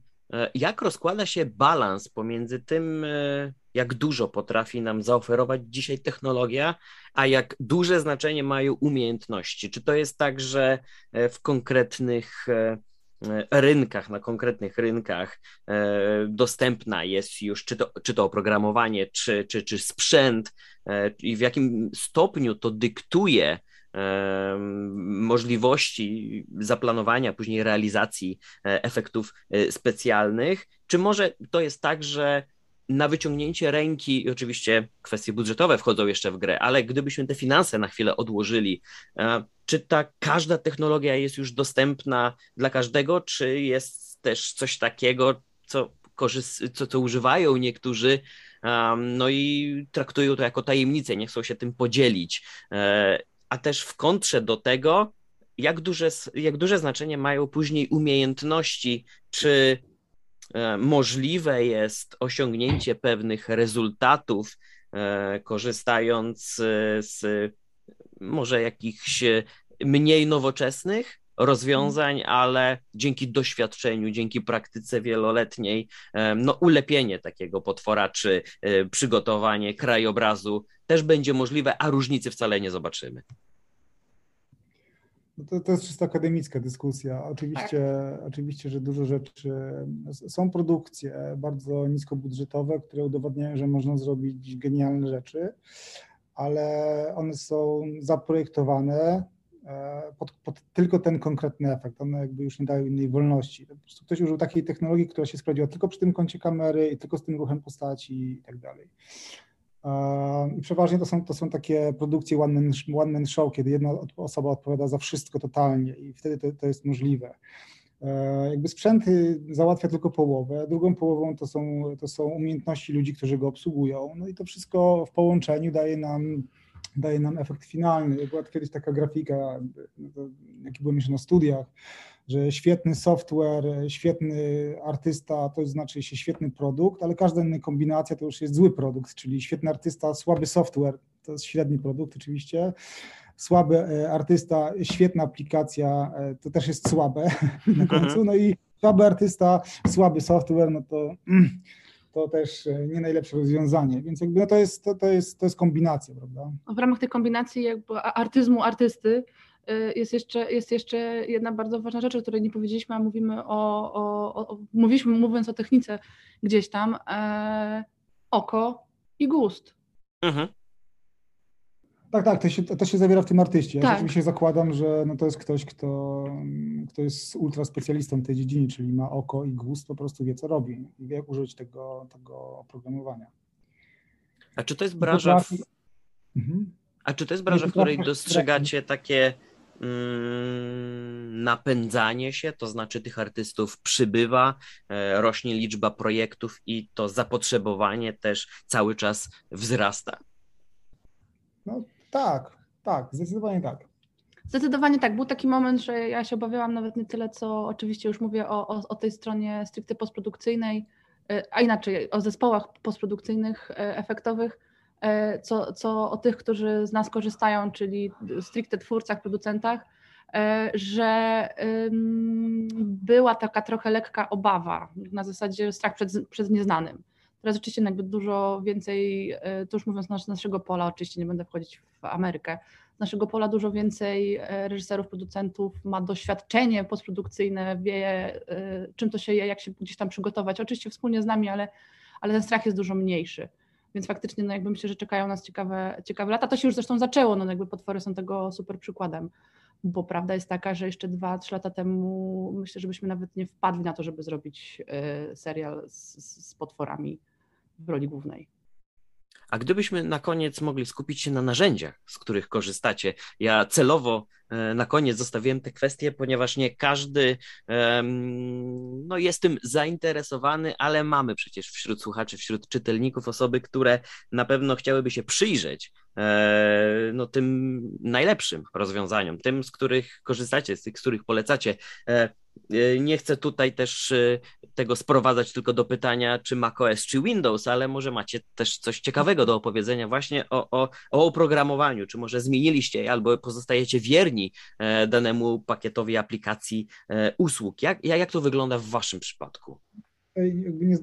jak rozkłada się balans pomiędzy tym, e, jak dużo potrafi nam zaoferować dzisiaj technologia, a jak duże znaczenie mają umiejętności? Czy to jest tak, że e, w konkretnych rynkach, na konkretnych rynkach dostępna jest już czy to, czy to oprogramowanie, czy, czy, czy sprzęt i w jakim stopniu to dyktuje możliwości zaplanowania, później realizacji e, efektów e, specjalnych, czy może to jest tak, że na wyciągnięcie ręki, i oczywiście kwestie budżetowe wchodzą jeszcze w grę, ale gdybyśmy te finanse na chwilę odłożyli, e, czy ta każda technologia jest już dostępna dla każdego, czy jest też coś takiego, co, co, co używają niektórzy, no i traktują to jako tajemnicę, nie chcą się tym podzielić a też w kontrze do tego, jak duże, jak duże znaczenie mają później umiejętności, czy e, możliwe jest osiągnięcie pewnych rezultatów, e, korzystając z może jakichś mniej nowoczesnych rozwiązań, ale dzięki doświadczeniu, dzięki praktyce wieloletniej, no ulepienie takiego potwora czy e, przygotowanie krajobrazu też będzie możliwe, a różnicy wcale nie zobaczymy. No to, to jest czysto akademicka dyskusja. Oczywiście, tak. oczywiście, że dużo rzeczy. Są produkcje bardzo niskobudżetowe, które udowadniają, że można zrobić genialne rzeczy, ale one są zaprojektowane pod, pod, tylko ten konkretny efekt. One jakby już nie dają innej wolności. Po prostu ktoś użył takiej technologii, która się sprawdziła tylko przy tym kącie kamery i tylko z tym ruchem postaci i tak dalej. I przeważnie to są, to są takie produkcje one man, one man show, kiedy jedna osoba odpowiada za wszystko totalnie i wtedy to, to jest możliwe. E, jakby sprzęty załatwia tylko połowę, drugą połową to są, to są umiejętności ludzi, którzy go obsługują. No i to wszystko w połączeniu daje nam, daje nam efekt finalny. Była kiedyś taka grafika, no jaki byłem jeszcze na studiach, że świetny software, świetny artysta to znaczy się świetny produkt, ale każda inna kombinacja to już jest zły produkt, czyli świetny artysta, słaby software to jest średni produkt oczywiście. Słaby e, artysta, świetna aplikacja e, to też jest słabe na końcu. No i słaby artysta, słaby software, no to to też e, nie najlepsze rozwiązanie. Więc jakby no to, jest, to, to, jest, to jest kombinacja, prawda? W ramach tej kombinacji jakby artyzmu artysty Y, jest jeszcze, jest jeszcze jedna bardzo ważna rzecz, o której nie powiedzieliśmy, a mówimy o, o, o mówiliśmy mówiąc o technice gdzieś tam, e, oko i gust. Mhm. Tak, tak, to się, to się zawiera w tym artyście. Ja tak. rzeczywiście zakładam, że no to jest ktoś, kto, kto jest ultra specjalistą w tej dziedzinie, czyli ma oko i gust, po prostu wie, co robi i wie, jak użyć tego, tego oprogramowania. A czy to jest branża, w... mhm. a czy to jest branża, w której dostrzegacie takie Mm, napędzanie się, to znaczy tych artystów przybywa, e, rośnie liczba projektów i to zapotrzebowanie też cały czas wzrasta. No tak, tak, zdecydowanie tak. Zdecydowanie tak. Był taki moment, że ja się obawiałam nawet nie tyle, co oczywiście już mówię o, o, o tej stronie stricte postprodukcyjnej, e, a inaczej o zespołach postprodukcyjnych, e, efektowych, E, co, co o tych, którzy z nas korzystają, czyli stricte twórcach, producentach, że była taka trochę lekka obawa, na zasadzie strach przed, przed nieznanym. Teraz oczywiście jakby dużo więcej, e, to już mówiąc z naszego pola, oczywiście nie będę wchodzić w Amerykę, z naszego pola dużo więcej reżyserów, producentów ma doświadczenie postprodukcyjne, wie czym to się je, jak się gdzieś tam przygotować. Oczywiście wspólnie z nami, ale, ale ten strach jest dużo mniejszy. Więc faktycznie no jakby myślę, że czekają nas ciekawe, ciekawe lata. To się już zresztą zaczęło, no jakby potwory są tego super przykładem, bo prawda jest taka, że jeszcze dwa, trzy lata temu myślę, żebyśmy nawet nie wpadli na to, żeby zrobić y, serial z, z potworami w roli głównej. A gdybyśmy na koniec mogli skupić się na narzędziach, z których korzystacie. Ja celowo e, na koniec zostawiłem te kwestie, ponieważ nie każdy no, jest tym zainteresowany, ale mamy przecież wśród słuchaczy, wśród czytelników osoby, które na pewno chciałyby się przyjrzeć e, no, tym najlepszym rozwiązaniom, tym, z których korzystacie, z tych, z których polecacie. E, E, nie chcę tutaj też e, tego sprowadzać tylko do pytania, czy macOS, czy Windows, ale może macie też coś ciekawego do opowiedzenia właśnie o, o, o oprogramowaniu, czy może zmieniliście je, albo pozostajecie wierni e, danemu pakietowi aplikacji usług. Jak, jak to wygląda w Waszym przypadku?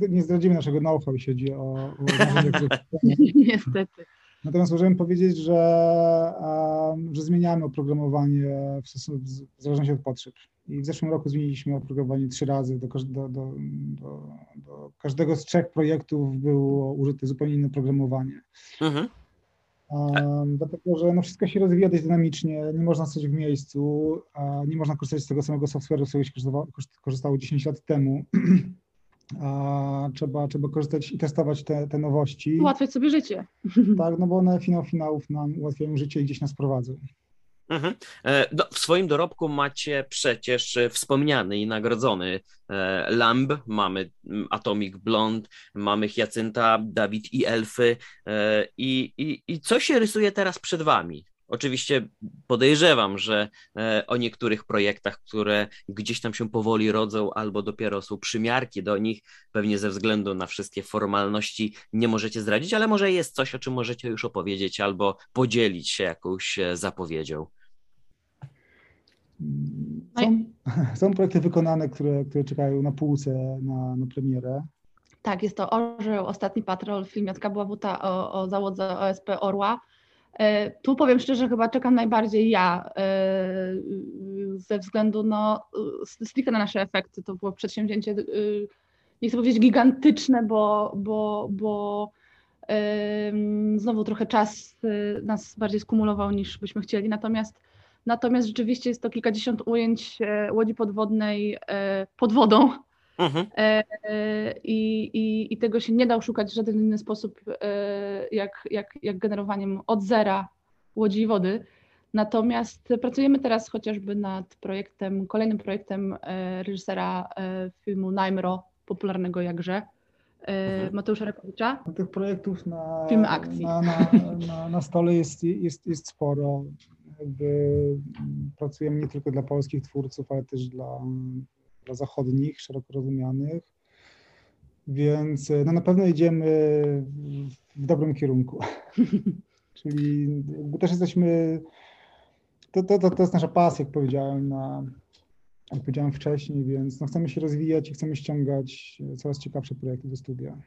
Nie zdradzimy naszego know-how, jeśli chodzi o, o Niestety. Natomiast możemy powiedzieć, że, że zmieniamy oprogramowanie w, w zależności od potrzeb. I w zeszłym roku zmieniliśmy oprogramowanie trzy razy. Do, do, do, do, każdego z trzech projektów było użyte zupełnie inne oprogramowanie. Mhm. Um, dlatego, że no wszystko się rozwija dość dynamicznie, nie można stać w miejscu, nie można korzystać z tego samego software'u, z którego się korzystało 10 lat temu. A trzeba, trzeba korzystać i testować te, te nowości. Ułatwiać sobie życie. Tak, no bo one finał finałów nam ułatwiają życie i gdzieś nas prowadzą. Mhm. E, w swoim dorobku macie przecież wspomniany i nagrodzony e, Lamb, mamy Atomic Blonde, mamy Hyacynta, Dawid i Elfy. E, I, i, I co się rysuje teraz przed wami? Oczywiście podejrzewam, że o niektórych projektach, które gdzieś tam się powoli rodzą, albo dopiero są przymiarki do nich, pewnie ze względu na wszystkie formalności nie możecie zdradzić, ale może jest coś, o czym możecie już opowiedzieć, albo podzielić się jakąś zapowiedzią. Są, są projekty wykonane, które, które czekają na półce na, na premierę. Tak, jest to Orzeł, Ostatni Patrol, film Jacka Bławuta o, o załodze OSP Orła. E, tu powiem szczerze, chyba czekam najbardziej ja, e, ze względu no, stricte na nasze efekty. To było przedsięwzięcie, e, nie chcę powiedzieć gigantyczne, bo, bo, bo znowu trochę czas nas bardziej skumulował niż byśmy chcieli. Natomiast, natomiast rzeczywiście jest to kilkadziesiąt ujęć łodzi podwodnej pod wodą Mhm. E, I, i, I tego się nie da szukać w żaden inny sposób, e, jak, jak, jak generowaniem od zera łodzi i wody. Natomiast pracujemy teraz chociażby nad projektem, kolejnym projektem e, reżysera filmu Najmro, popularnego jakże, mhm. Mateusza Rakowicza. Tych projektów na, Film akcji. Na, na, na, na stole jest, jest, jest sporo. Jakby pracujemy nie tylko dla polskich twórców, ale też dla zachodnich, szeroko rozumianych. Więc no na pewno idziemy w dobrym kierunku. Czyli też jesteśmy, to, to, to, to jest nasza pasja, jak powiedziałem, na, jak powiedziałem wcześniej, więc no chcemy się rozwijać i chcemy ściągać coraz ciekawsze projekty do studia.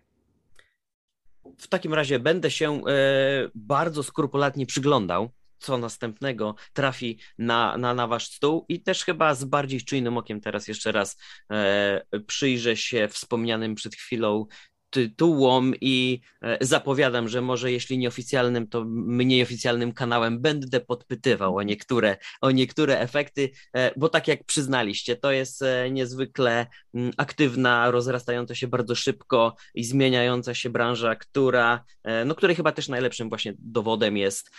W takim razie będę się e, bardzo skrupulatnie przyglądał co następnego trafi na, na, na wasz stół. I też chyba z bardziej czujnym okiem teraz jeszcze raz e, przyjrzę się wspomnianym przed chwilą tytułom i e, zapowiadam, że może jeśli nieoficjalnym, to mniej oficjalnym kanałem będę podpytywał o niektóre, o niektóre efekty, e, bo tak jak przyznaliście, to jest e, niezwykle aktywna, rozrastająca się bardzo szybko i zmieniająca się branża, która, no której chyba też najlepszym właśnie dowodem jest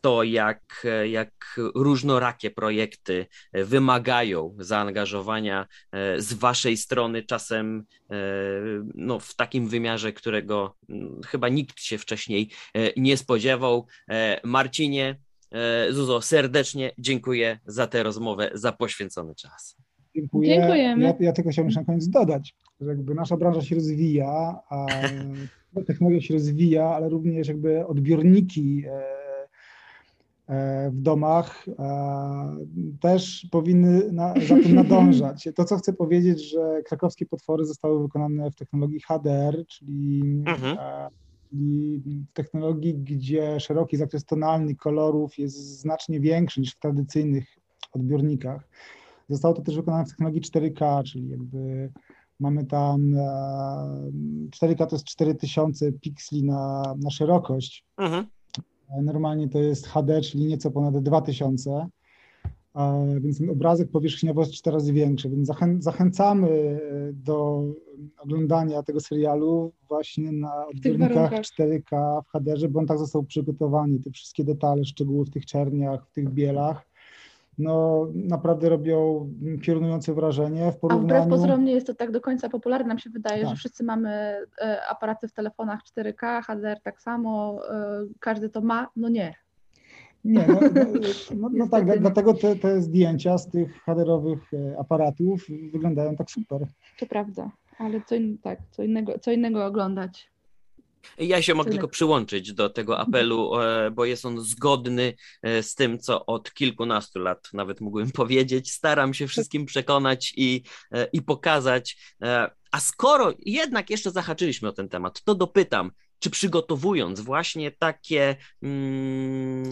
to, jak, jak różnorakie projekty wymagają zaangażowania z waszej strony, czasem no, w takim takim wymiarze, którego mm, chyba nikt się wcześniej e, nie spodziewał. E, Marcinie, e, Zuzo, serdecznie dziękuję za tę rozmowę, za poświęcony czas. Dziękuję. Dziękujemy. Ja, ja tylko chciałbym na koniec dodać, że jakby nasza branża się rozwija, a technologia się rozwija, ale również jakby odbiorniki E, w domach e, też powinny na, za tym nadążać. To, co chcę powiedzieć, że krakowskie potwory zostały wykonane w technologii HDR, czyli, mhm. E, czyli w technologii, gdzie szeroki zakres tonalny kolorów jest znacznie większy niż w tradycyjnych odbiornikach. Zostało to też wykonane w technologii 4K, czyli jakby mamy tam 4K to jest 4000 pikseli na, na szerokość. Mhm Normalnie to jest HD, czyli nieco ponad 2000, więc ten obrazek powierzchniowo jest cztery razy większy, więc zachę, zachęcamy e, do oglądania tego serialu właśnie na odbiornikach 4K w HD, bo on tak został przygotowany, te wszystkie detale, szczegóły w tych czerniach, w tych bielach no, naprawdę robią piorunujące wrażenie w porównaniu... A wbrew pozorom nie jest to tak do końca popularne. Nam się wydaje, tak. że wszyscy mamy e, aparaty w telefonach 4K, HDR tak samo, e, każdy to ma. No nie. Nie, no, no, no, no tak, dlatego te, te zdjęcia z tych HDR-owych e, aparatów wyglądają tak super. To prawda, ale co, in, tak, co, innego, co innego oglądać. Ja się mogę tylko przyłączyć do tego apelu, e, bo jest on zgodny e, z tym, co od kilkunastu lat nawet mógłbym powiedzieć. Staram się wszystkim przekonać i, e, i pokazać. A skoro jednak jeszcze zahaczyliśmy o ten temat, to dopytam, czy przygotowując właśnie takie. Mm,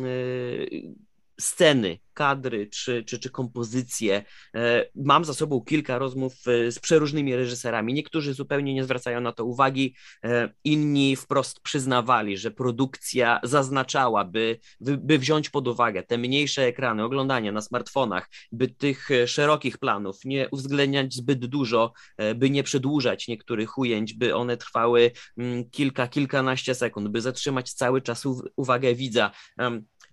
sceny, kadry czy, czy, czy kompozycje. E, mam za sobą kilka rozmów e, z przeróżnymi reżyserami. Niektórzy zupełnie nie zwracają na to uwagi, e, inni wprost przyznawali, że produkcja zaznaczała, by, by wziąć pod uwagę te mniejsze ekrany, oglądania na smartfonach, by tych szerokich planów nie uwzględniać zbyt dużo, by nie przedłużać niektórych ujęć, by one trwały mm, kilka, kilkanaście sekund, by zatrzymać cały czas uwagę widza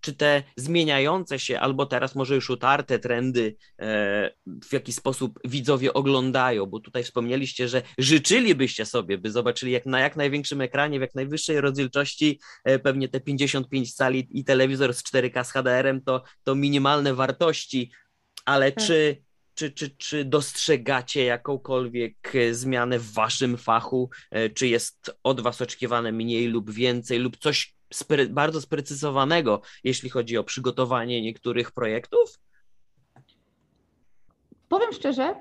czy te zmieniające się, albo teraz może już utarte trendy, e, w jaki sposób widzowie oglądają, bo tutaj wspomnieliście, że życzylibyście sobie, by zobaczyli jak na jak największym ekranie, w jak najwyższej rozdzielczości, e, pewnie te 55 cali i telewizor z 4K z HDR-em to, to minimalne wartości, ale tak. czy czy, czy, czy dostrzegacie jakąkolwiek e, zmianę w waszym fachu? Czy jest od was oczekiwane mniej lub więcej, lub coś spre bardzo sprecyzowanego, jeśli chodzi o przygotowanie niektórych projektów? Powiem szczerze,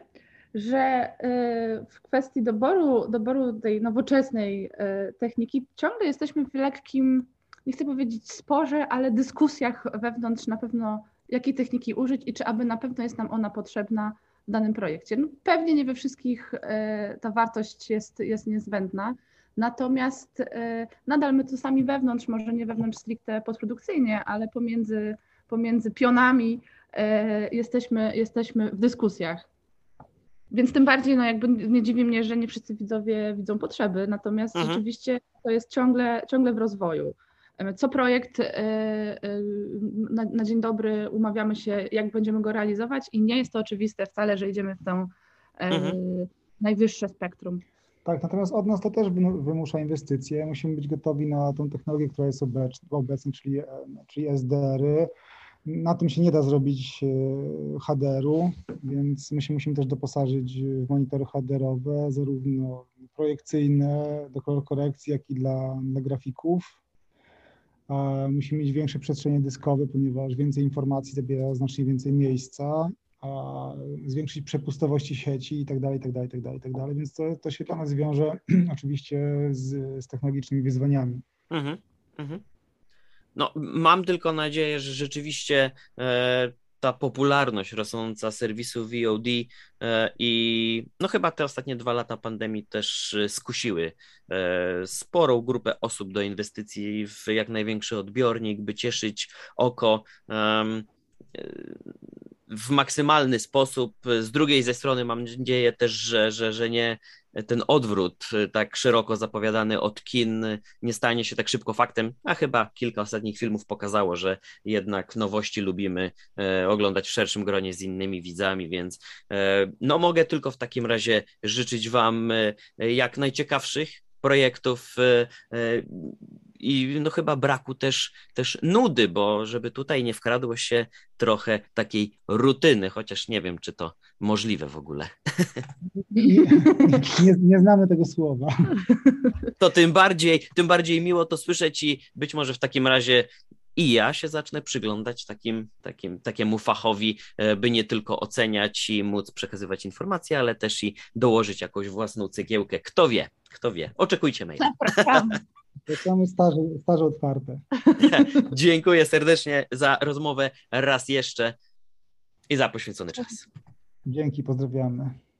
że w kwestii doboru, doboru tej nowoczesnej techniki ciągle jesteśmy w lekkim, nie chcę powiedzieć sporze, ale dyskusjach wewnątrz na pewno, jakiej techniki użyć i czy aby na pewno jest nam ona potrzebna w danym projekcie. No, pewnie nie we wszystkich ta wartość jest, jest niezbędna, natomiast nadal my tu sami wewnątrz, może nie wewnątrz stricte postprodukcyjnie, ale pomiędzy, pomiędzy pionami jesteśmy, jesteśmy w dyskusjach. Więc tym bardziej, no jakby nie dziwi mnie, że nie wszyscy widzowie widzą potrzeby, natomiast mhm. rzeczywiście to jest ciągle, ciągle w rozwoju. Co projekt e, na, na, dzień dobry umawiamy się, jak będziemy go realizować i nie jest to oczywiste wcale, że idziemy w tę e, mhm. najwyższe spektrum. Tak, natomiast od nas to też wymusza inwestycje. Musimy być gotowi na tą technologię, która jest obecna, czyli, czyli SDR-y, na tym się nie da zrobić e, HDR-u, więc my się musimy też doposażyć w monitory HDR-owe, zarówno projekcyjne do korekcji, jak i dla, dla grafików. Musimy mieć większe przestrzenie dyskowe, ponieważ więcej informacji zabiera znacznie więcej miejsca, a zwiększyć przepustowości sieci i tak dalej, tak dalej, tak dalej, tak dalej. Więc to, to się dla nas wiąże oczywiście z, z technologicznymi wyzwaniami. Mhm, mhm. No, mam tylko nadzieję, że rzeczywiście e, ta popularność rosnąca serwisu VOD e, i no chyba te ostatnie dwa lata pandemii też e, skusiły e, sporą grupę osób do inwestycji w jak największy odbiornik, by cieszyć oko w maksymalny sposób. Z drugiej ze strony mam nadzieję też, że, że, że nie ten odwrót y, tak szeroko zapowiadany od kin nie stanie się tak szybko faktem, a chyba kilka ostatnich filmów pokazało, że jednak nowości lubimy e, oglądać w szerszym gronie z innymi widzami, więc e, no mogę tylko w takim razie życzyć Wam e, jak najciekawszych projektów i no chyba braku też, też nudy, bo żeby tutaj nie wkradło się trochę takiej rutyny, chociaż nie wiem, czy to możliwe w ogóle. Nie, nie, nie znamy tego słowa. To tym bardziej, tym bardziej miło to słyszeć i być może w takim razie i ja się zacznę przyglądać takim, takim, takiemu fachowi, e, by nie tylko oceniać i móc przekazywać informacje, ale też i dołożyć jakąś własną cegiełkę. Kto wie, kto wie. Oczekujcie maila. Zapraszamy. Mamy staże, staże otwarte. Dziękuję serdecznie za rozmowę raz jeszcze i za poświęcony czas. Dzięki, pozdrawiamy.